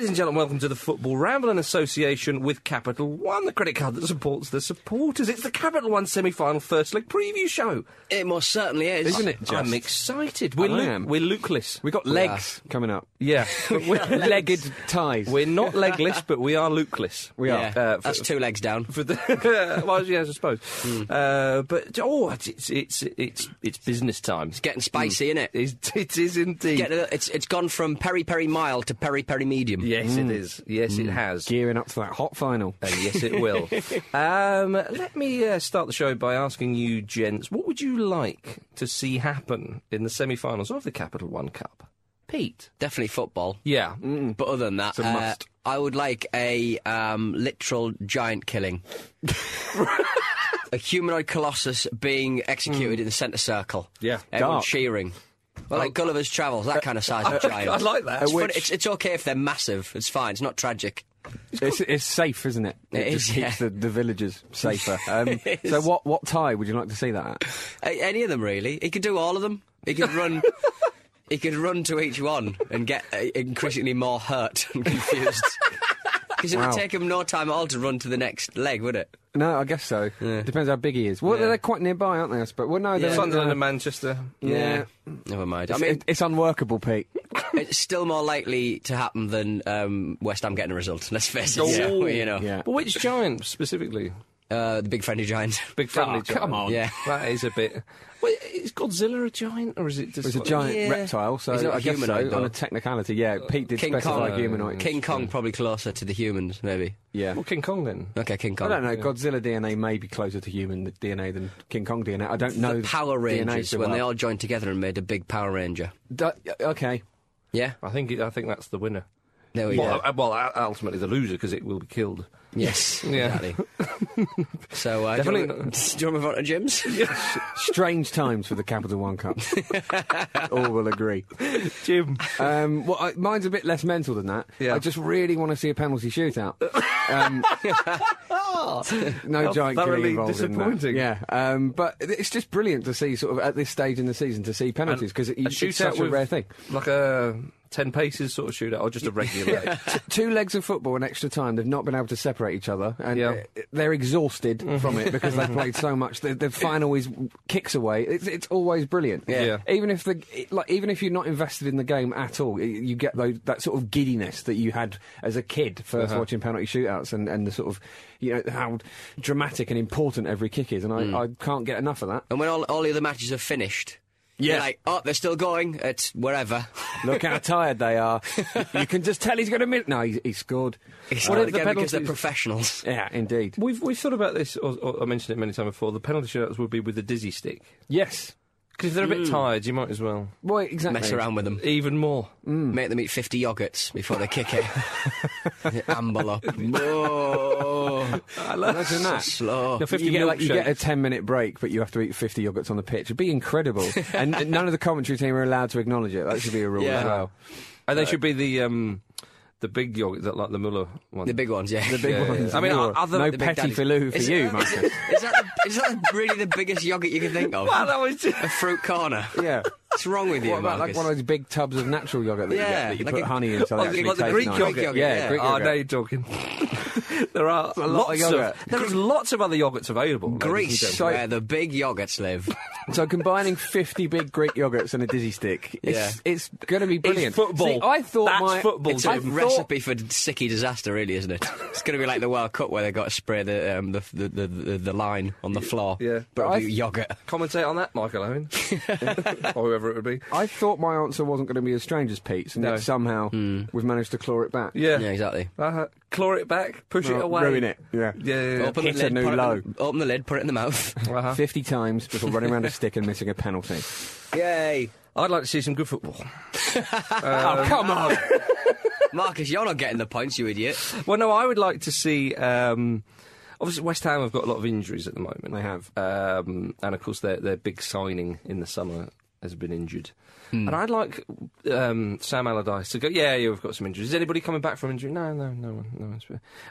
Ladies and gentlemen, welcome to the Football Ramble in association with Capital One, the credit card that supports the supporters. It's the Capital One semi-final first leg preview show. It most certainly is. Isn't it just? I'm excited. We're, I Luke, am. we're Lukeless. We got legs coming up. Yeah, we're, Legged ties. we're not legless, but we are Lukeless. We Yeah, are. Uh, for- that's two legs down. For the, well, yes, I suppose. Uh, but oh, it's it's it's it's, it's business time. It's getting spicy, isn't It, it is indeed. Get a, it's it's gone from peri peri mild to peri peri medium. Yes, it is. Yes, it has. Gearing up to that hot final. And yes, it will. um, let me uh, start the show by asking you, gents, what would you like to see happen in the semi-finals of the Capital One Cup? Pete. Definitely football. Yeah. But other than that, a uh, must. I would like a um, literal giant killing. a humanoid colossus being executed in the centre circle. Yeah. Everyone Dark. cheering. Well, like Gulliver's Travels, that kind of size of giant. I like that. It's, fun- Which- it's, it's okay if they're massive. It's fine. It's not tragic. It's, it's safe, isn't it? It just keeps yeah. the, the villagers safer. Um, It so, what what tie would you like to see that at? A- Any of them really. He could do all of them. He could run. he could run to each one and get uh, increasingly more hurt and confused. Because it Wow. would take him no time at all to run to the next leg, would it? No, I guess so. Yeah. Depends how big he is. Well, Yeah. they're quite nearby, aren't they? I suppose. Well, no, they're Sunderland uh, and Manchester. Yeah, Never mind. I It's, mean, it- it's unworkable, Pete. it's still more likely to happen than um, West Ham getting a result. Let's face it. Oh. You know, Yeah. But which giant specifically? Uh, the big friendly giant. Big friendly Oh, giant. come on. Yeah. That is a bit. Wait, is Godzilla a giant or is it just? It's a giant Yeah. reptile, so He's not I a guess humanoid, so. On a technicality, yeah. Pete did King specify Kong. humanoid. King Kong probably closer to the humans, maybe. Yeah. Well, King Kong then. Okay, King Kong. I don't know. Godzilla DNA may be closer to human DNA than King Kong DNA. I don't know The Power DNA Rangers so when well. they all joined together and made a big Power Ranger. Du- okay. Yeah, I think it, I think that's the winner. there we Well, go. uh, well, uh, ultimately the loser because it will be killed. Yes, Yeah. exactly. so, uh, do, you Definitely want, to- do you want to move on Jim's? Strange times for the Capital One Cup. All will agree. Jim. Um, well, I, mine's a bit less mental than that. Yeah. I just really want to see a penalty shootout. Um, no How giant thoroughly killing involved in that. disappointing. Yeah, um, but it's just brilliant to see sort of at this stage in the season to see penalties because it, it's shootout such a rare thing. Like a ten paces sort of shootout, or just a regular. Two legs of football in extra time. They've not been able to separate each other, and Yeah. they're exhausted from it because they've played so much. The, the final always kicks away. It's, it's always brilliant. Yeah. Yeah. Even if the like, even if you're not invested in the game at all, you get those, that sort of giddiness that you had as a kid 1st Uh-huh. watching penalty shootouts, and, and the sort of you know how dramatic and important every kick is, and I, Mm. I can't get enough of that. and when all, all the other matches are finished, Yeah. you're like, oh, they're still going. It's wherever. Look how tired they are. you can just tell he's going to miss. No, he, he scored. It's What not if the again because they're professionals. Yeah, indeed. we've we've thought about this. Or, or I mentioned it many times before. The penalty shootouts would be with the dizzy stick Yes. Because if they're a bit tired, you might as well Well, exactly. Mess around with them. even more. Make them eat 50 yogurts before they kick it. Amble up. No. Imagine that. Slow. No, 50 you get, like, you get a 10 minute break, but you have to eat 50 yogurts on the pitch. It'd be incredible. and and none of the commentary team are allowed to acknowledge it. That should be a rule Yeah. as well. And they should be the um, the big yogurt, that like the Muller one. The big ones, yeah. The big Yeah, yeah, ones. yeah. I mean, More. other- no the petty daddies. filou for Is you, it- Marcus. Is that, the, is that really the biggest yogurt you can think of? Well, that was just, A fruit corner. yeah. What's wrong with you, What about like one of those big tubs of natural yogurt that you, get, that you like put a- honey in so Oh, like the Greek nice? yogurt. Yeah, yeah. Greek Oh, yogurt. now you're talking. there are a lot lots of, yogurt. There's lots of other yogurts available. Greece, gentlemen. where the big yogurts live. So combining 50 big Greek yogurts and a dizzy stick, it's, Yeah. it's going to be brilliant. football. See, I thought That's my, football, It's a recipe for sicky disaster, really, isn't it? It's going to be like the World Cup where they got to spray the um, the, the, the the line on the floor. Yeah. but yogurt. Commentate on that, Michael Owen, or whoever it would be. I thought my answer wasn't going to be as strange as Pete's, and No. yet somehow we've managed to claw it back. Yeah, Yeah, exactly. Uh-huh. Claw it back, push it away, Ruin it. Yeah. Yeah, yeah, yeah. Open Hit the a lid, new put it low. in, open the lid, put it in the mouth. Uh-huh. 50 times before running around a stick and missing a penalty. Yay! I'd like to see some good football. oh, come on! Marcus, you're not getting the points, you idiot. Well, no, I would like to see. Um, obviously, West Ham have got a lot of injuries at the moment. They have. um, and of course, their their big signing in the summer has been injured. And I'd like um, Sam Allardyce to go. Yeah, yeah, we've got some injuries. Is anybody coming back from injury? No, no, no one, no one's.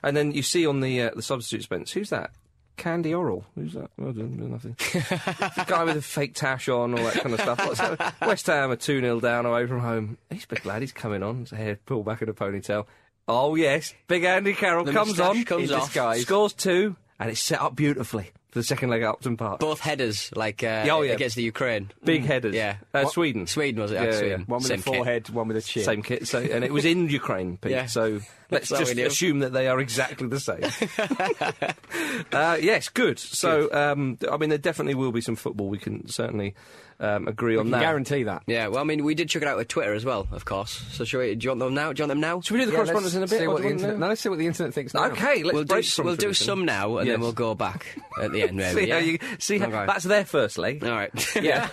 And then you see on the uh, the substitute bench, who's that? Candy Oral. Who's that? Done nothing. the guy with a fake tash on, all that kind of stuff. West Ham are 2 0 down away from home. He's a big lad, he's coming on. His hair pulled back in a ponytail. Oh, yes. Big Andy Carroll The comes on. comes in off. disguise, Scores two, and it's set up beautifully for the second leg at Upton Park. Both headers, like uh, Oh, yeah. against the Ukraine. Big headers. Yeah. Uh, Sweden. Sweden was it? Yeah. Sweden. One with Same a kit. forehead, one with a chin. Same kit, so, and it was in Ukraine, Pete. Yeah. So let's just assume that they are exactly the same. uh, yes, good. So, Um, I mean, there definitely will be some football. We can certainly um, agree I on that. guarantee that. Yeah, well, I mean, we did check it out with Twitter as well, of course. So, shall we, do you want them now? Do you want them now? Should we do the Yeah, correspondence in a let's bit? see what the internet, no, let's see what the internet thinks now. Okay, let's we'll do, break s- from we'll do some now, and Yes. then we'll go back at the end, maybe. See yeah? how you see. How, Okay. That's their first leg. All right. Yeah.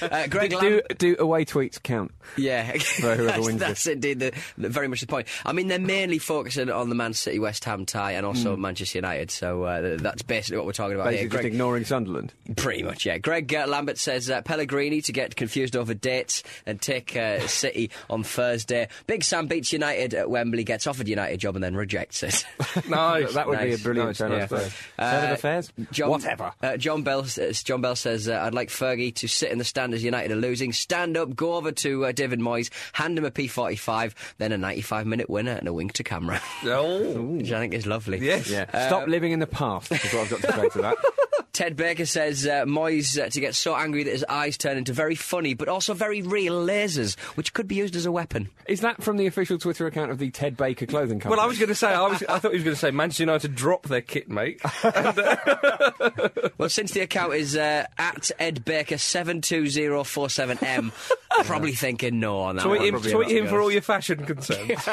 uh, Greg do, do away tweets count? Yeah, whoever that's, wins that's indeed the, the, very much the point. I mean, they're mainly focusing on the Man City West Ham tie and also Manchester United. So uh, that's basically what we're talking about Basically, here. just ignoring Sunderland. pretty much, yeah. Greg uh, Lambert says uh, Pellegrini to get confused over dates and take uh, City on Thursday. Big Sam beats United at Wembley, gets offered United job and then rejects it. Nice. That would be a brilliant nice, turn yeah. of affairs. Uh, of affairs? John, Whatever. Uh, John Bell. says- John Bell says, uh, "I'd like Fergie to sit in the stand as United are losing. Stand up, go over to uh, David Moyes, hand him a P45, then a 95-minute winner and a wink to camera, Oh, which I think is lovely. yes. Yeah. Stop uh, living in the past, is what I've got to say to that. Ted Baker says uh, Moyes uh, to get so angry that his eyes turn into very funny, but also very real lasers, which could be used as a weapon. Is that from the official Twitter account of the Ted Baker clothing company? Well, I was going to say, I, was, I thought he was going to say Manchester United drop their kit, mate. Well, since the account is uh, at Ed Baker seven two zero four seven M, probably thinking no on that. tweet him, tweet him for all your fashion concerns.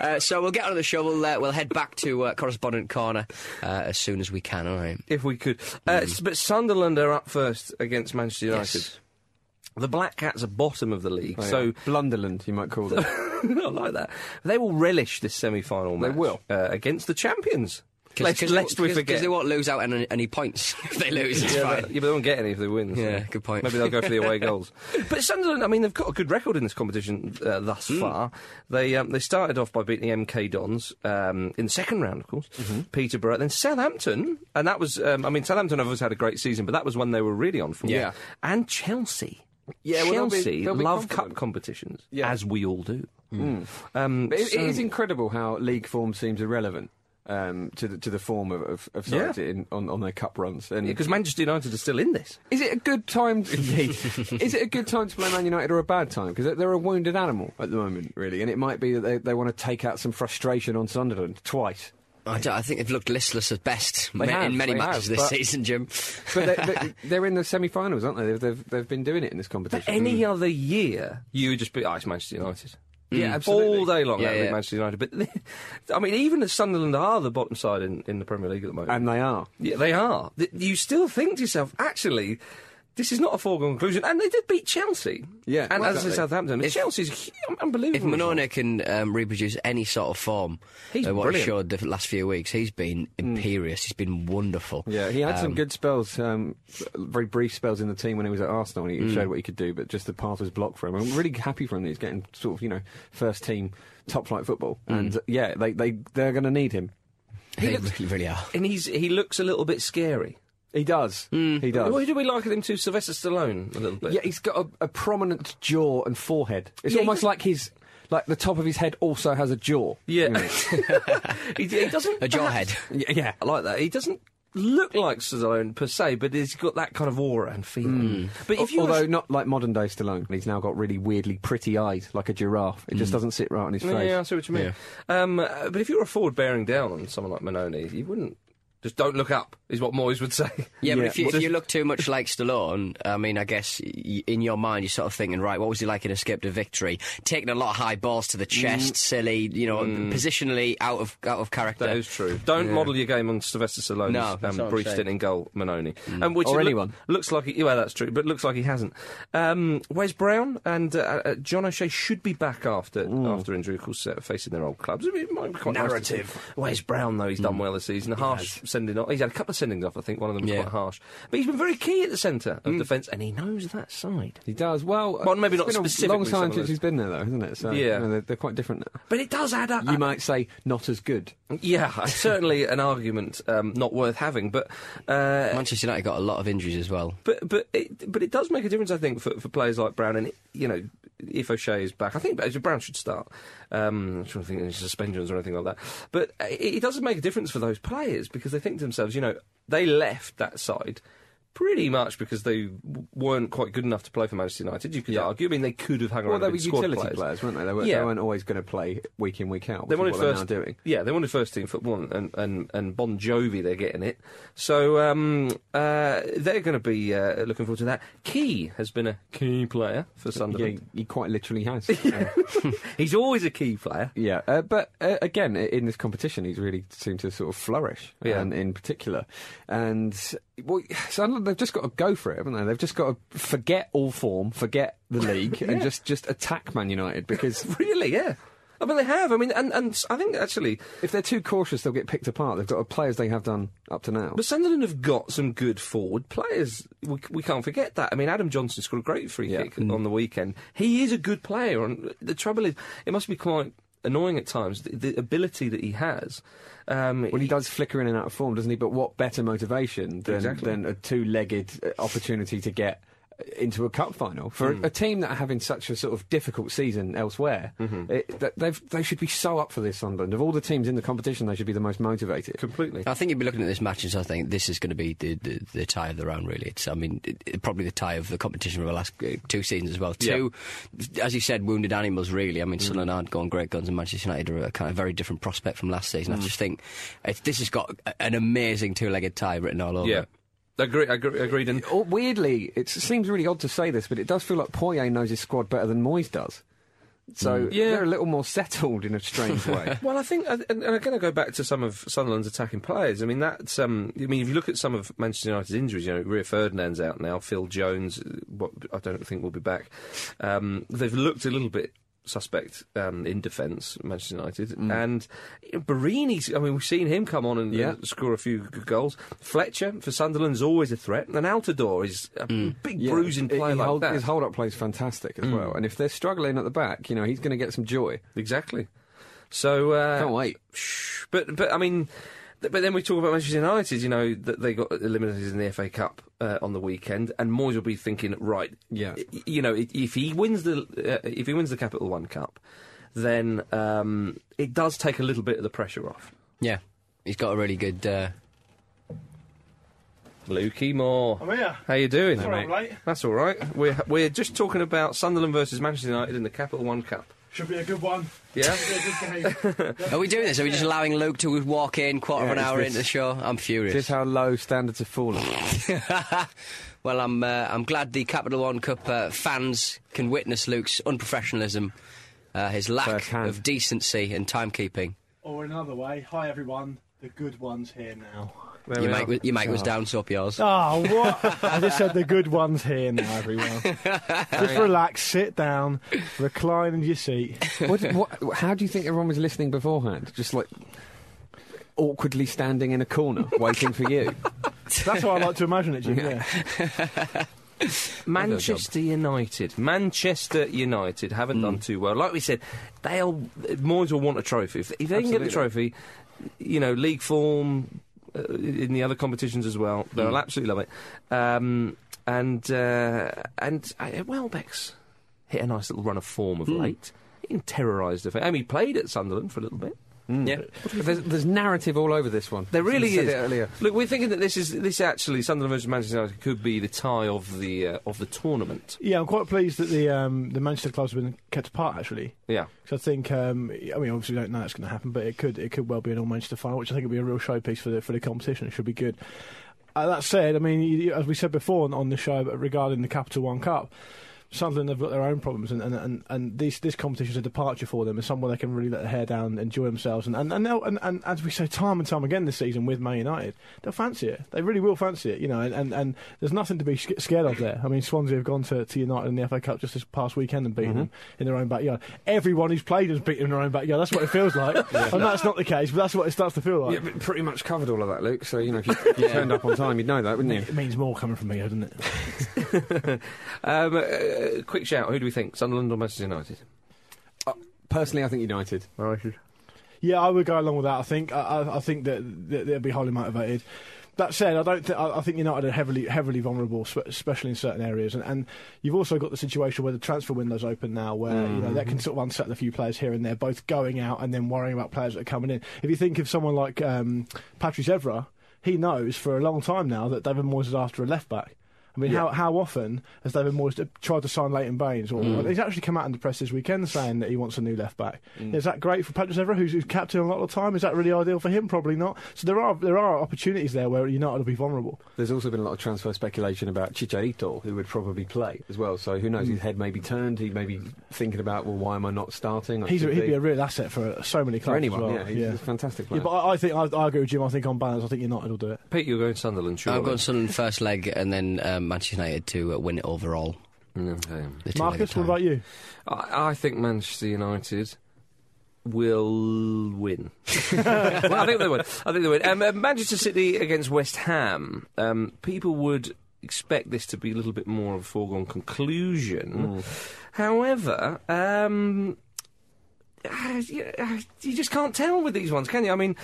Uh, so we'll get on to the show. We'll, uh, we'll head back to uh, correspondent corner uh, as soon as we can. All right. if we could. Uh, s- But Sunderland are up first against Manchester United. Yes. The Black Cats are bottom of the league, Oh, yeah. so Blunderland, you might call them. I like that. They will relish this semi-final match. They will. uh, against the champions. Cause, Lest, cause, lest we cause- forget. Cause they won't lose out on any, any points if they lose. Yeah, but, yeah, but they won't get any if they win. so Yeah, good point. Maybe they'll go for the away goals. But Sunderland, I mean, they've got a good record in this competition uh, thus Hmm. far. They um, they started off by beating the MK Dons um, in the second round, of course. Mm-hmm. Peterborough, then Southampton, and that was. Um, I mean, Southampton have always had a great season, but that was when they were really on form. Yeah. and Chelsea. Yeah, well, they'll be- Chelsea they'll love confident. cup competitions, Yeah. as we all do. Um, it, so- it is incredible how league form seems irrelevant um, to the to the form of, of, of Yeah. in, on, on their cup runs. And because Manchester United are still in this. is it a good time? Indeed, is it a good time to play Man United or a bad time? Because they're, they're a wounded animal at the moment, really, and it might be that they, they want to take out some frustration on Sunderland twice. I, I think they've looked listless at best They ma- have, in many matches have, this but- season, Jim. But they, they, they're in the semi-finals, aren't they? They've, they've, they've been doing it in this competition. Any other year, you would just be, oh, it's Manchester United. Yeah, mm. absolutely. All day long, Yeah, yeah. Manchester United. But I mean, even Sunderland are the bottom side in, in the Premier League at the moment, and they are. yeah, they are. You still think to yourself, actually, this is not a foregone conclusion. And they did beat Chelsea. Yeah, and well, as exactly. Southampton, If- Chelsea's unbelievable. If. Mannone can um, reproduce any sort of form, He's uh, what he brilliant. showed the last few weeks, he's been imperious. He's been wonderful. Yeah, he had some Um, good spells, um, very brief spells in the team when he was at Arsenal, and he Mm. showed what he could do. But just the path was blocked for him. I'm really happy for him that he's getting sort of you know first team top flight football, Mm. and uh, yeah, they they they're going to need him. They really, really are. and he's he looks a little bit scary. He does. He does. What do we liken him to Sylvester Stallone a little bit? Yeah, he's got a, a prominent jaw and forehead. It's Yeah, almost he- like his, like the top of his head also has a jaw. Yeah. he, he doesn't. A jawhead. Yeah, yeah. I like that. He doesn't look like Stallone per se, but he's got that kind of aura and feeling. But if you Although were- not like modern day Stallone, he's now got really weirdly pretty eyes, like a giraffe. It just doesn't sit right on his face. Yeah, I see what you mean. Um, uh, but if you were a forward bearing down on someone like Mannone, you wouldn't. Just don't look up, is what Moyes would say. Yeah, but Yeah. if you, if does- you look too much like Stallone, I mean, I guess y- in your mind you're sort of thinking, right, what was he like in Escape to Victory? Taking a lot of high balls to the chest, silly, you know, positionally out of out of character. That is true. Don't model your game on Sylvester Stallone's No, that's um, what I'm brief stint in goal, Mannone. Um, which Or it look- anyone. looks like he, well, that's true, but looks like he hasn't. Um, Wes Brown and uh, uh, John O'Shea should be back after after injury, of course, uh, facing their old clubs. It might be quite Narrative. see. Wes Brown, though, he's done well this season. harsh sending off. He's had a couple of sendings off. I think one of them was Yeah. quite harsh, but he's been very key at the centre of defence, and he knows that side. He does well. Well, maybe not specifically long time since he's been there, though, isn't it? So, Yeah. you know, they're, they're quite different. now. But it does add up. You might say not as good. yeah, certainly an argument um, not worth having, but. Uh, Manchester United got a lot of injuries as well. But but it, but it does make a difference, I think, for, for players like Brown. And you know, if O'Shea is back, I think Brown should start. Um, I'm trying to think any suspensions or anything like that. But it, it does make a difference for those players because they think to themselves, you know, they left that side. Pretty much because they w- weren't quite good enough to play for Manchester United. You could argue. I mean, they could have hung around. Well, they were utility players. players. weren't they? They, were, Yeah. they weren't always going to play week in, week out. They wanted first, doing. yeah, they wanted first team football, and and and Bon Jovi, they're getting it. So um, uh, they're going to be uh, looking forward to that. Ki has been a key player for Yeah, Sunderland. he, he quite literally has. He's always a key player. Yeah, uh, but uh, again, in this competition, he's really seemed to sort of flourish, Yeah. and in particular, and well, Sunderland they've just got to go for it, haven't they? They've just got to forget all form, forget the league, and just just attack Man United because Really, yeah. I mean, they have. I mean, and, and I think actually, if they're too cautious, they'll get picked apart. They've got players they have done up to now. but Sunderland have got some good forward players. We, we can't forget that. I mean, Adam Johnson scored a great free Yeah. kick mm. on the weekend. He is a good player, and the trouble is, it must be quite annoying at times the, the ability that he has. Um, Well, he does flicker in and out of form, doesn't he? But what better motivation than, Exactly. than a two-legged uh, opportunity to get into a cup final for Hmm. a, a team that are having such a sort of difficult season elsewhere? Mm-hmm. It, that they've, they should be so up for this, Sunderland. Of all the teams in the competition, they should be the most motivated. completely. I think you'd be looking at this match and sort of think this is going to be the, the, the tie of the round, really. It's, I mean, it, it- probably the tie of the competition for the last uh, two seasons as well. Two, as you said, wounded animals, really. I mean, Sunderland aren't going great guns, and Manchester United are a kind of very different prospect from last season. I just think it, this has got an amazing two-legged tie written all over Yeah. it. Agree, agree, agreed. And Or, weirdly, it seems really odd to say this, but it does feel like Poyet knows his squad better than Moyes does. So Yeah. they're a little more settled in a strange way. Well, I think, and and I'm going to go back to some of Sunderland's attacking players. I mean, that's. Um, I mean, if you look at some of Manchester United's injuries, you know, Rio Ferdinand's out now. Phil Jones, uh, what I don't think will be back. Um, they've looked a little bit suspect um, in defence, Manchester United, and you know, Borini's. I mean, we've seen him come on and Yeah. uh, score a few good goals. Fletcher for Sunderland's always a threat, and Altidore is a big Yeah, bruising player like hold- that. His hold-up play is fantastic as well. And if they're struggling at the back, you know, he's going to get some joy. Exactly. So uh, Can't wait. But but I mean, but then we talk about Manchester United. You know that they got eliminated in the FA Cup uh, on the weekend, and Moyes will be thinking, right, Yeah. you know, if he wins the uh, if he wins the Capital One Cup, then um, it does take a little bit of the pressure off. Yeah, he's got a really good. Uh, Lukey Moore. I'm here. How you doing? Sorry I'm late. That's all right. We're we're just talking about Sunderland versus Manchester United in the Capital One Cup. Should be a good one. Yeah. Should be a good game. are we doing this? Are we just allowing Luke to walk in quarter Yeah, of an hour this- into the show? I'm furious. Just how low standards have fallen. well, I'm uh, I'm glad the Capital One Cup uh, fans can witness Luke's unprofessionalism, uh, his lack Firsthand. of decency and timekeeping. or another way. Hi everyone. The good one's here now. There Your we mate, are. was- your mate was down, so up yours. Oh, what? I just said the good one's here now, everyone. just relax, sit down, recline in your seat. what, what, how do you think everyone was listening beforehand? Just like awkwardly standing in a corner, waiting for you. That's how I like to imagine it, Jim. Yeah. Manchester United. Manchester United haven't mm. done too well. Like we said, they'll Moyes will want a trophy. If, if they can get the trophy, you know, league form, in the other competitions as well. They'll absolutely love it. Um, and uh, and uh, Welbeck's hit a nice little run of form of late. He terrorised the. I mean, he played at Sunderland for a little bit. Yeah. There's, there's narrative all over this one. There really is. Earlier. Look, we're thinking that this is this actually Sunderland versus Manchester United could be the tie of the uh, of the tournament. Yeah, I'm quite pleased that the um, the Manchester clubs have been kept apart actually. Yeah. Because I think, um, I mean, obviously we don't know it's going to happen, but it could it could well be an all Manchester final, which I think would be a real showpiece for the for the competition. It should be good. Uh, that said, I mean, you, you- as we said before on, on the show regarding the Capital One Cup. Sunderland have got their own problems, and and, and, and this this competition is a departure for them, and somewhere they can really let their hair down, and enjoy themselves, and and and, they'll- and and as we say time and time again this season with Man United, they'll fancy it. They really will fancy it, you know, and, and, and there's nothing to be scared of there. I mean, Swansea have gone to, to United in the FA Cup just this past weekend and beaten them in their own backyard. Everyone who's played has beaten them in their own backyard. That's what it feels like, and that's not the case, but that's what it starts to feel like. Yeah, but pretty much covered all of that, Luke. So you know, if you, if you turned up on time, you'd know that, wouldn't you? It means more coming from me, doesn't it? Um, uh, Uh, quick shout: Who do we think, Sunderland or Manchester United? Uh, personally, I think United. Yeah, I would go along with that. I think I, I, I think that, that they'll be highly motivated. That said, I don't. Th- I I think United are heavily heavily vulnerable, spe- especially in certain areas. And, and you've also got the situation where the transfer window's open now, where you know that can mm. sort of unsettle a few players here and there, both going out and then worrying about players that are coming in. If you think of someone like um, Patrice Evra, he knows for a long time now that David Moyes is after a left back. I mean, how how often has David Moyes tried to sign Leighton Baines? Or he's actually come out in the press this weekend saying that he wants a new left back. Is that great for Patrick Evra, who's, who's captain a lot of the time? Is that really ideal for him? Probably not. So there are there are opportunities there where United will be vulnerable. There's also been a lot of transfer speculation about Chicharito, who would probably play as well. So who knows? His head may be turned. He may be thinking about, well, why am I not starting? I He's a, he'd be a real asset for uh, so many clubs. for anyone. as well. yeah, he's yeah. a fantastic Yeah, player. but I, I think I, I agree with Jim. I think on balance, I think United will do it. Pete, you're going Sunderland, sure. I'm going Sunderland first leg and then um, Manchester United to uh, win it overall. Okay. The two-legged Marcus, what about you? I, I think Manchester United will win. well, I think they would. I think they win. Um, uh, Manchester City against West Ham. Um, people would expect this to be a little bit more of a foregone conclusion. However, um, you, uh, you just can't tell with these ones, can you? I mean,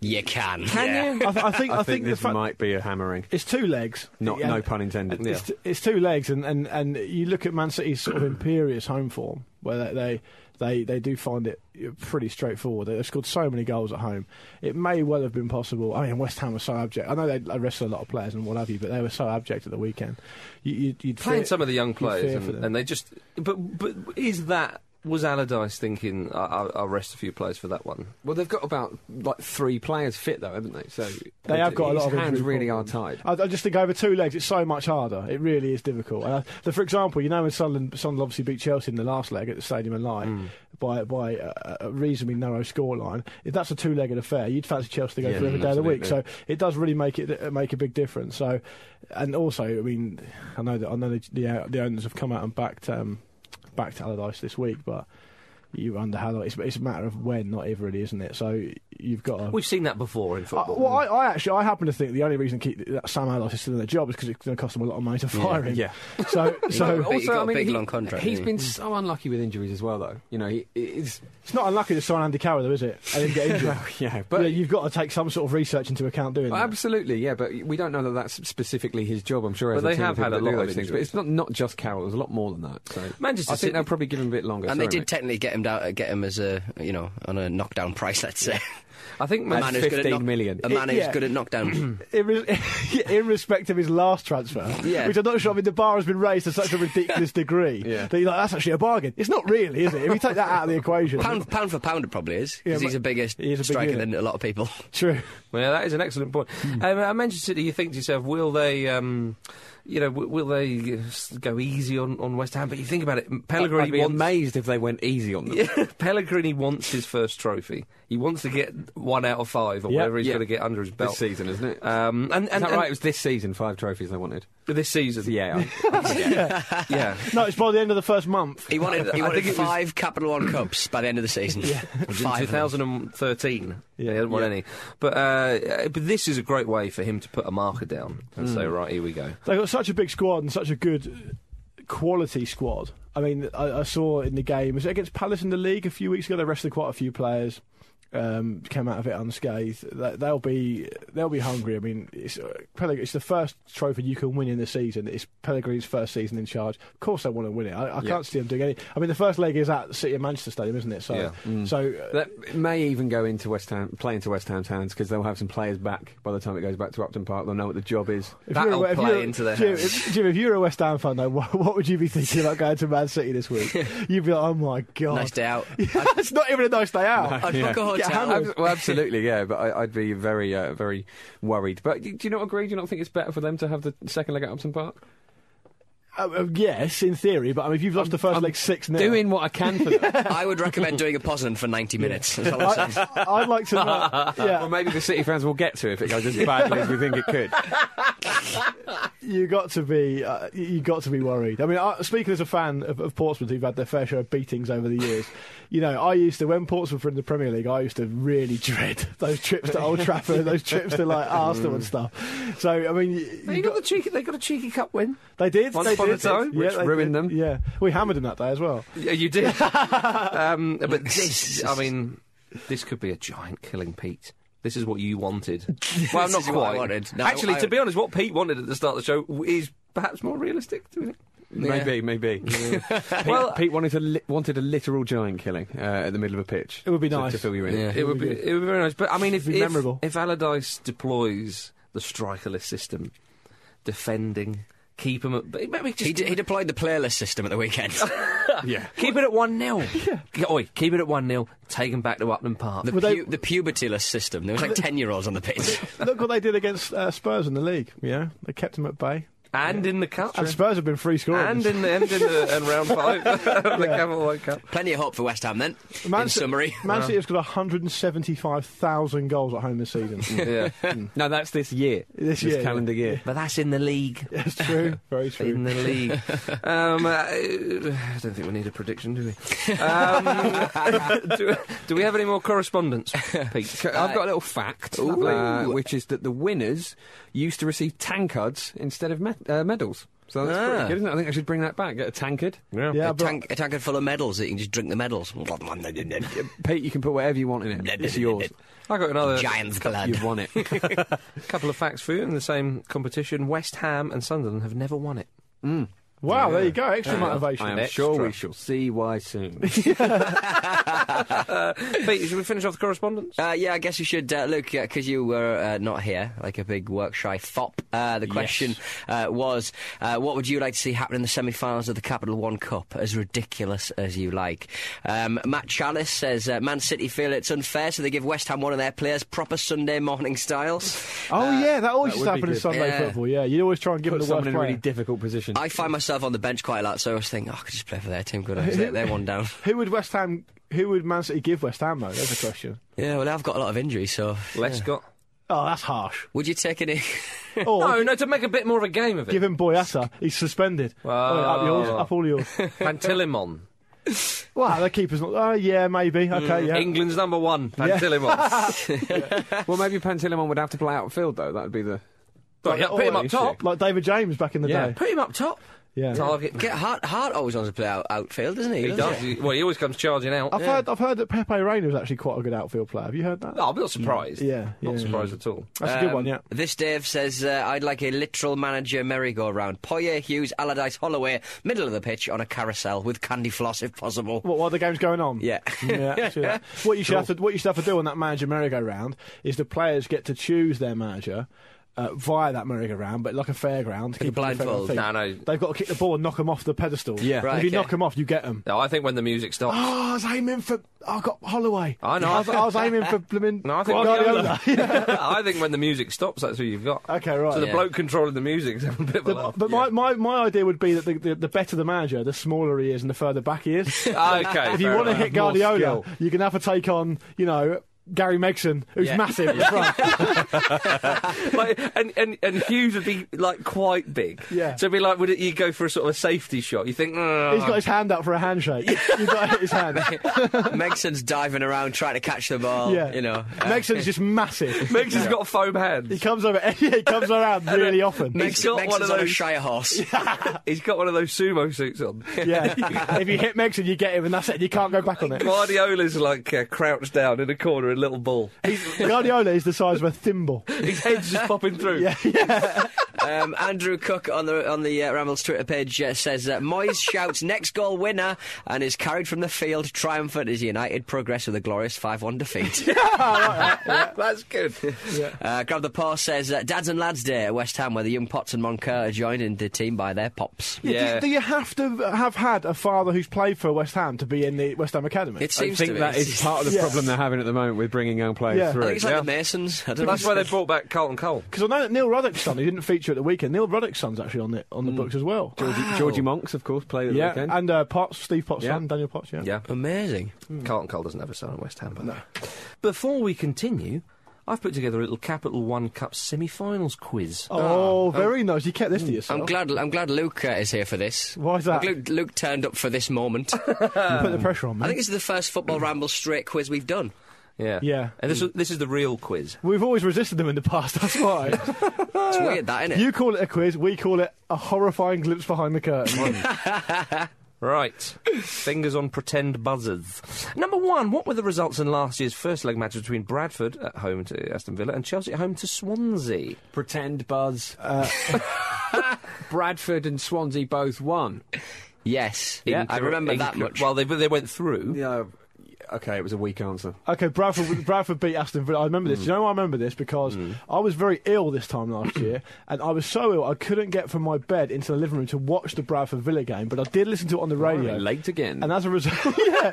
You can. can yeah. you? I, th- I think I, I, think the this fact might be a hammering. it's two legs. Not Yeah, no pun intended. It's, t- it's two legs, and, and, and you look at Man City's sort of imperious home form, where they, they they they do find it pretty straightforward. They've scored so many goals at home. It may well have been possible. I mean, West Ham were so abject. I know they arrested a lot of players and what have you, but they were so abject at the weekend. You, you'd, you'd playing fear- some of the young players, and, and they just. But but is that was Allardyce thinking? I, I'll, I'll rest a few players for that one. Well, they've got about like three players fit though, haven't they? So They have got a lot of hands really are tied. I, I just think over two legs, it's so much harder. It really is difficult. And I, so, for example, you know when Sunderland, Sunderland obviously beat Chelsea in the last leg at the Stadium of Light Mm. by by a, a reasonably narrow scoreline. If that's a two-legged affair, you'd fancy Chelsea to go Yeah, through every day of the week. So it does really make it uh, make a big difference. So, and also, I mean, I know that I know the the, uh, the owners have come out and backed um, backed Allardyce this week, but. You wonder how long. It's, it's a matter of when, not if, really, isn't it? So you've got to. We've seen that before in Uh, football. well, I, I actually, I happen to think the only reason keep that Sam Allardyce is still in the job is because it's going to cost him a lot of money to fire him. Yeah. So, so But he got a big he, long contract, He's didn't been so unlucky with injuries as well, though. You know, he is. it's not unlucky to sign Andy Carroll, though, is it? And then get injured. yeah, but but yeah, you've got to take some sort of research into account doing Well, that. absolutely, yeah, but we don't know that that's specifically his job. I'm sure. But as they team have had a lot of those things. But it's not not just Carroll. There's a lot more than that. So Manchester I think City- they'll probably give him a bit longer. And they did technically get him down, get him as a you know on a knockdown price. Let's say I think a Man- man who's good at 15 knock- million. A man It- who's yeah. good at knockdown. in, res- in respect of his last transfer, Yeah. which I'm not sure. I mean, the bar has been raised to such a ridiculous degree Yeah. that you're like, that's actually a bargain. It's not really, is it? If you take that out of the equation, pound pound for pound, it probably is Yeah, because he's but a bigger he a striker unit. than a lot of people. true. Well, that is an excellent point. Um, at Manchester City, you think to yourself, will they, um, you know, w- will they uh, go easy on, on West Ham? But you think about it, Pellegrini I'd be wants. amazed if they went easy on them. Yeah, Pellegrini wants his first trophy. He wants to get one out of five, or Yeah. whatever he's Yeah. going to get under his belt This belt. season, isn't it? Um, and Is that and right? It was this season, five trophies they wanted. this season, Yeah, I- yeah. No, it's by the end of the first month. He wanted he wanted think it was- five Capital One cups by the end of the season. Yeah, It was in 2013. Yeah, he hadn't won Yeah. any. But uh, but this is a great way for him to put a marker down and say, right, here we go. They've got such a big squad and such a good quality squad. I mean, I, I saw in the game, was it against Palace in the league a few weeks ago? They rested quite a few players. Um, came out of it unscathed. They- They'll be they'll be hungry. I mean, it's uh, it's the first trophy you can win in the season. It's Pellegrini's first season in charge. Of course, they want to win it. I, I Yeah. can't see them doing any. I mean, the first leg is at City of Manchester Stadium, isn't it? So, Yeah. so uh, That may even go into West Ham, play into West Ham's hands because they'll have some players back by the time it goes back to Upton Park. They'll know what the job is. If That'll you're play you're- into their Jim, hands. if, Jim, if you're a West Ham fan, though, what, what would you be thinking about going to Man City this week? You'd be like, oh my god, Nice day out. it's not even a nice day out. I'd Yeah. book a Get hotel. hammered. Ab- well, absolutely, yeah. But I, I'd be very, uh, very worried. But do you not agree? Do you not think it's better for them to have the second leg at Upton Park? Uh, uh, yes, in theory, but I mean, if you've lost the 1st leg six 0 Doing what I can for them. I would recommend doing a Poznan for 90 minutes. That's all I'm saying. I, I'd like to know. Yeah, well, maybe the City fans will get to it if it goes as badly as we think it could. you got to be uh, you got to be worried. I mean, I, speaking as a fan of, of Portsmouth, who've had their fair share of beatings over the years, you know, I used to when Portsmouth were in the Premier League, I used to really dread those trips to Old Trafford, those trips to like Arsenal and stuff. So I mean, you, They got got, the cheeky. They got a cheeky cup win. they did. Once they upon a time, yeah, which they ruined did. them. Yeah, we hammered them that day as well. Yeah, you did. um, but this, I mean, this could be a giant killing, Pete. This is what you wanted. Well, This not is what I quite. wanted. No, Actually, I- to be honest, what Pete wanted at the start of the show is perhaps more realistic. Do we think? Maybe, maybe. Pete, Well- Pete wanted a li- wanted a literal giant killing uh, at the middle of a pitch. It would be to, nice. to fill you in. Yeah. It would be. It would be very nice. But I mean, if It'd be if, memorable. if Allardyce deploys the strikerless system, defending, keep him at. but Maybe just He, d- he deployed the playlist system at the weekend. yeah. keep it at one 0 Oi, keep it at one 0 Take him back to Upton Park. The, Well, they- pu- the pubertyless system. There was like 10 year olds on the pitch. Look what they did against uh, Spurs in the league. Yeah, they kept him at bay. And in the cup. And Spurs have been free scoring. And in the and in the and round five of the Capital World Cup. Plenty of hope for West Ham then. Man in Ci- summary. Man City has got 175,000 goals at home this season. Yeah, No, that's this year. This year, calendar year. but that's in the league. That's true. Very true. In the league. um, uh, I don't think we need a prediction, do we? Um, do, do we have any more correspondence, Pete? I've got a little fact, uh, which is that the winners used to receive tankards instead of me- uh, medals. So that's Ah. pretty good, isn't it? I think I should bring that back. Get a tankard. yeah, a, but tank, a tankard full of medals that you can just drink the medals. Pete, you can put whatever you want in it. It's yours. I got another Giants blood. You've won it. A couple of facts for you in the same competition. West Ham and Sunderland have never won it. Wow, there you go. Extra motivation. I am Extra. sure we shall see why soon. Pete, should we finish off the correspondence? Uh, yeah, I guess we should uh, look because you were uh, not here, like a big work shy fop. Uh, the question uh, was, uh, what would you like to see happen in the semi-finals of the Capital One Cup? As ridiculous as you like. Um, Matt Chalice says, uh, Man City feel it's unfair, so they give West Ham one of their players proper Sunday morning styles. Oh, yeah, that always that used to happen in. Sunday Yeah. football. Yeah, you always try and give Put them the worst in a really difficult position. I find myself on the bench quite a lot, so I was thinking, oh, I could just play for their team. Good, they're, they're one down. Who would West Ham? Who would Man City give West Ham though? There's a question. Yeah, well, I've got a lot of injuries, so Lescott. Oh, that's harsh. would you take any? Or oh. No, no, to make a bit more of a game of it. give him Boyata. He's suspended. Oh. Oh, up yours, up all yours. Pantilimon. wow, the keeper's not. Oh, yeah, maybe. Mm, okay, yeah. England's number one, Pantilimon. well, maybe Pantilimon would have to play outfield, though. That would be the. Well, yeah, put him up issue. top. Like David James back in the Yeah. day. Put him up top. Yeah. Target. Get Hart. Hart always wants to play out, outfield, doesn't he? He Doesn't. He- Well, he always comes charging out. I've heard. I've heard that Pepe Reina is actually quite a good outfield player. Have you heard that? No, I'm not surprised. Yeah, Not yeah. surprised at all. That's a good Um, one. Yeah. This Dave says, uh, I'd like a literal manager merry-go-round. Poyet, Hughes, Allardyce, Holloway, middle of the pitch on a carousel with candy floss if possible. What while the game's going on? Yeah. yeah. I. What you should have to what you should have to do on that manager merry-go-round is the players get to choose their manager. Uh, via that merry-go-round, but like a fairground. to Like a keep blindfold. No, no. They've got to kick the ball and knock them off the pedestal. Yeah. Right, if you okay. knock them off, you get them. No, I think when the music stops. Oh, I was aiming for. I got Holloway. I know, I I was, I was aiming for blooming. No, I think Guardiola. I think when the music stops, that's who you've got. Okay, right. So the Yeah. bloke controlling the music is having a bit of a laugh. but my, my, my idea would be that the, the, the better the manager, the smaller he is and the further back he is. okay. if you want to hit Guardiola, you're going to have to take on, you know, Gary Megson, who's Yeah. massive at the front. like, and, and and Hughes would be like quite big. Yeah. So it'd be like, would it, you go for a sort of a safety shot? You think, oh, He's got his hand up for a handshake. You've got to hit his hand. Megson's diving around trying to catch the ball, yeah. you know. Uh, Megson's just massive. Megson's got foam hands. He comes over. Yeah, he comes around really often. He's got one Megson's of on a those- Shire horse. He's got one of those sumo suits on. Yeah. if you hit Megson, you get him, and that's it. You can't go back on it. Guardiola's like uh, crouched down in a corner a little ball. Guardiola is the size of a thimble. His head's just popping through. Yeah, yeah. Um, Andrew Cook on the on the uh, Rambles Twitter page uh, says uh, Moyes shouts next goal winner and is carried from the field triumphant as United progress with a glorious 5-1 defeat. That's good. uh, Grab the Paw says uh, Dads and Lads Day at West Ham where the young Potts and Moncur are joined in the team by their pops. Yeah, do- Yeah. Do, you have to have had a father who's played for West Ham to be in the West Ham academy? It I seems think to be. that is part of the Yeah. problem they're having at the moment with bringing young players Yeah. Through. I think it's like Yeah. the Masons. I don't That's why they brought back Carlton Cole. Because I know that Neil Ruddock's son, he didn't feature at the weekend. Neil Ruddock's son's actually on the on the books as well. Georgie, Georgie Monks, of course, played at the Yeah, weekend. and uh, Potts, Steve Potts' Yeah. son, Daniel Potts. Yeah. Yeah. Amazing. Carlton Cole doesn't have a son at West Ham, by the way. Before we continue, I've put together a little Capital One Cup semi-finals quiz. Oh, very nice. You kept this to yourself. I'm glad. I'm glad Luke uh, is here for this. Why is that? Luke, Luke turned up for this moment. You put the pressure on me. I think this is the first football ramble straight quiz we've done. Yeah. Yeah. And this, this is the real quiz. We've always resisted them in the past. That's why. It's weird, that isn't it? you call it a quiz. We call it a horrifying glimpse behind the curtain. Right. Fingers on pretend buzzers. Number one, what were the results in last year's first leg match between Bradford at home to Aston Villa and Chelsea at home to Swansea? Pretend Buzz. Uh, Bradford and Swansea both won. Yes, Incor- I remember that much. Well, they, they went through. Yeah. Okay, it was a weak answer. Okay, Bradford, Bradford beat Aston Villa. I remember this. Do you know why I remember this? Because I was very ill this time last year, and I was so ill I couldn't get from my bed into the living room to watch the Bradford Villa game. But I did listen to it on the radio. Late again. And as a result, yeah,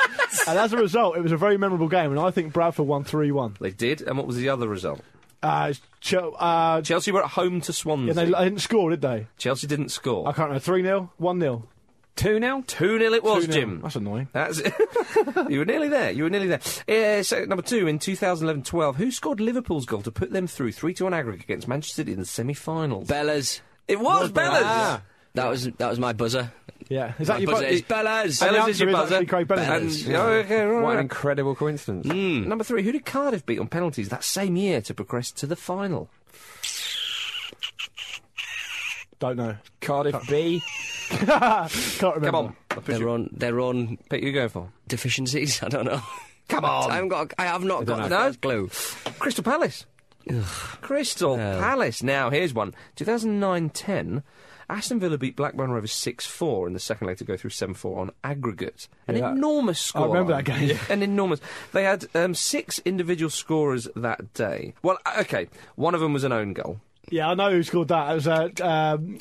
and as a result, it was a very memorable game, and I think Bradford won three-one. They did. And what was the other result? Uh, Ch- uh, Chelsea were at home to Swansea. yeah, they, they didn't score, did they? Chelsea didn't score. I can't remember. Three 0 one 0 2 0? 2 0 it was, 2-0. Jim. That's annoying. That's you were nearly there. You were nearly there. Uh, so number two in 2011-12, who scored Liverpool's goal to put them through three to one aggregate against Manchester City in the semi-finals? Bellas. it was Bellas. Ah. That was that was my buzzer. Yeah, is My that your buzzer bu- is Bellas. And the Bellas is answer your is buzzer. actually Craig Bellas. Bellas. And, oh, okay, right, What an right. incredible coincidence. Number three, who did Cardiff beat on penalties that same year to progress to the final? Don't know. Cardiff B. Can't remember. Come on, I'll push Their you. own their own Pick you going for? deficiencies. I don't know. Come on. I haven't got. I have not got know. No? clue. Crystal Palace. Crystal Palace. Now, here's one. 2009-10, Aston Villa beat Blackburn Rovers 6-4 in the second leg to go through 7-4 on aggregate. An Yeah. enormous score. I remember that game. An enormous. They had um, six individual scorers that day. Well, uh, okay, one of them was an own goal. Yeah, I know who scored that. It was uh, um,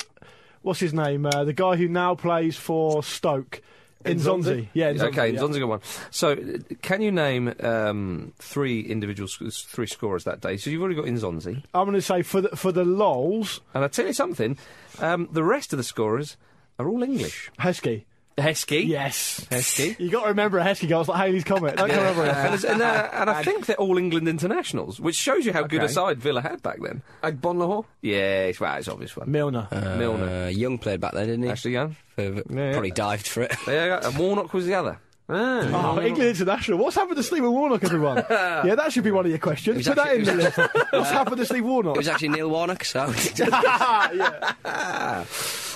what's his name? Uh, the guy who now plays for Stoke. Inzonzi. Yeah, Nzonzi, okay, yeah. Zonzi got one. So, uh, can you name um, three individual sc- three scorers that day? So you've already got Inzonzi. I'm going to say for the for the lols, And I'll tell you something, um, the rest of the scorers are all English. Heskey. Heskey. Yes. Heskey. You got to remember a Heskey goal. It's like Halley's Comet. Don't you remember it? and, and, uh, and I think they're all England internationals, which shows you how good a side Villa had back then. Agbonlahor? Yeah, it's, well, it's obvious one. Milner. Milner. Uh, Young played back then, didn't he? Ashley Young. For- yeah. Probably dived for it. There you go. And Warnock was the other. Ah. Oh, England International. What's happened to Steve Warnock, everyone? yeah, that should be one of your questions. was Put that in the list. What's happened to Steve Warnock? It was actually Neil Warnock, so.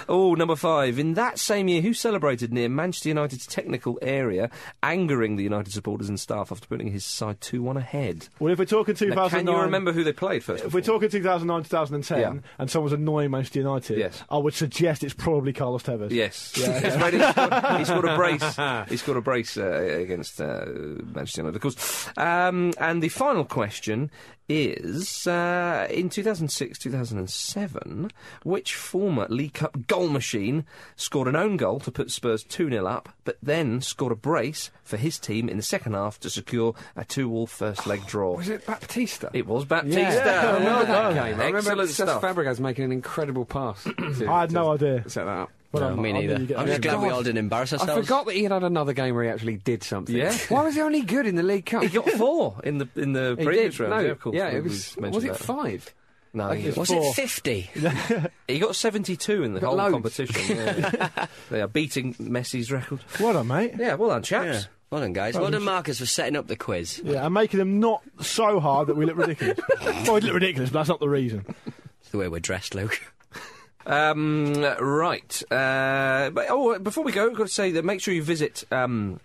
Oh, number five. In that same year, who celebrated near Manchester United's technical area, angering the United supporters and staff after putting his side 2 1 ahead? well, if we're talking Now, can you remember who they played first? If we're talking 2009, 2010, Yeah. and someone's annoying Manchester United, Yes. I would suggest it's probably Carlos Tevez. Yes. He's ready. He scored, he scored a brace. He scored a brace uh, against uh, Manchester United, of course. Um, and the final question is uh, in 2006 2007, which former League Cup goal machine scored an own goal to put Spurs 2 0 up, but then scored a brace for his team in the second half to secure a 2 all first leg draw? Was it Baptista? It was Baptista. Yeah, I remember that game. I remember Excellent Cesc stuff. Fabregas making an incredible pass. to- I had to no idea. Set that up. Well, no, I'm- me I knew neither. I'm just glad we all didn't embarrass ourselves. I forgot that he had had another game where he actually did something. Yeah. Why was he only good in the League Cup? He got four in the in the He previous did. round. No, yeah, of course. yeah, it was. mentioned Was it that. five? No, think he, it's Was Four. it 50? he got 72 in the Got whole loads. competition. Yeah. they are beating Messi's record. Well done, mate. Yeah, well done, chaps. Yeah. Well done, guys. Well done, Marcus, for setting up the quiz. Yeah, and making them not so hard that we look ridiculous. well, we look ridiculous, but that's not the reason. It's the way we're dressed, Luke. Um, right. Uh, but, oh, before we go, I've got to say that make sure you visit. Um,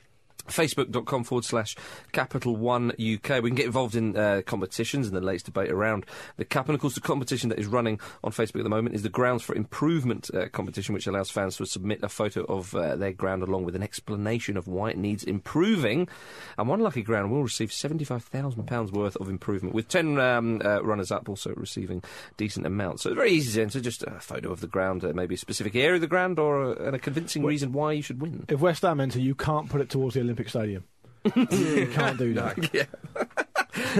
Facebook.com forward slash Capital One UK. We can get involved in uh, competitions and the latest debate around the cap. And of course, the competition that is running on Facebook at the moment is the Grounds for Improvement uh, competition, which allows fans to submit a photo of uh, their ground along with an explanation of why it needs improving. And one lucky ground will receive £75,000 worth of improvement, with 10 um, uh, runners up also receiving decent amounts. So it's very easy to enter, just a photo of the ground, uh, maybe a specific area of the ground, or a, and a convincing reason why you should win. If West Ham enter, you can't put it towards the Olympic Stadium. you can't do that.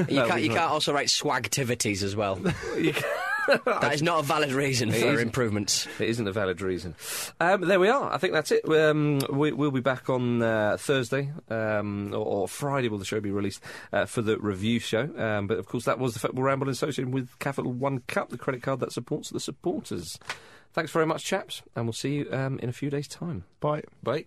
You can't, you can't also write swagtivities as well. that is not a valid reason for isn't. improvements. It isn't a valid reason. Um, there we are. I think that's it. Um, we, will be back on uh, Thursday um, or, or, Friday. Will the show be released uh, for the review show? Um, but of course, that was the Football Ramble associated with Capital One Cup, the credit card that supports the supporters. Thanks very much, chaps, and we'll see you um, in a few days' time. Bye. Bye.